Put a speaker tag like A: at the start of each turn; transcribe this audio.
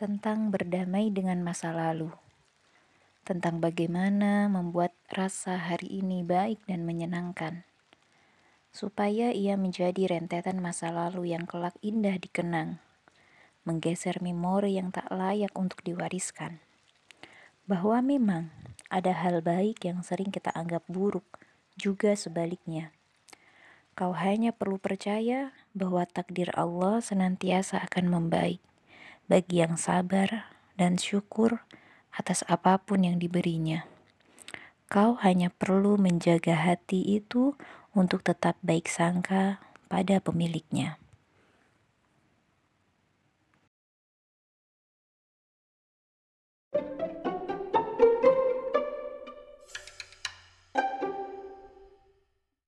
A: tentang berdamai dengan masa lalu, tentang bagaimana membuat rasa hari ini baik dan menyenangkan, supaya ia menjadi rentetan masa lalu yang kelak indah dikenang, menggeser memori yang tak layak untuk diwariskan. Bahwa memang ada hal baik yang sering kita anggap buruk, juga sebaliknya. Kau hanya perlu percaya bahwa takdir Allah senantiasa akan membaik bagi yang sabar dan syukur atas apa pun yang diberinya. Kau hanya perlu menjaga hati itu untuk tetap baik sangka pada pemiliknya.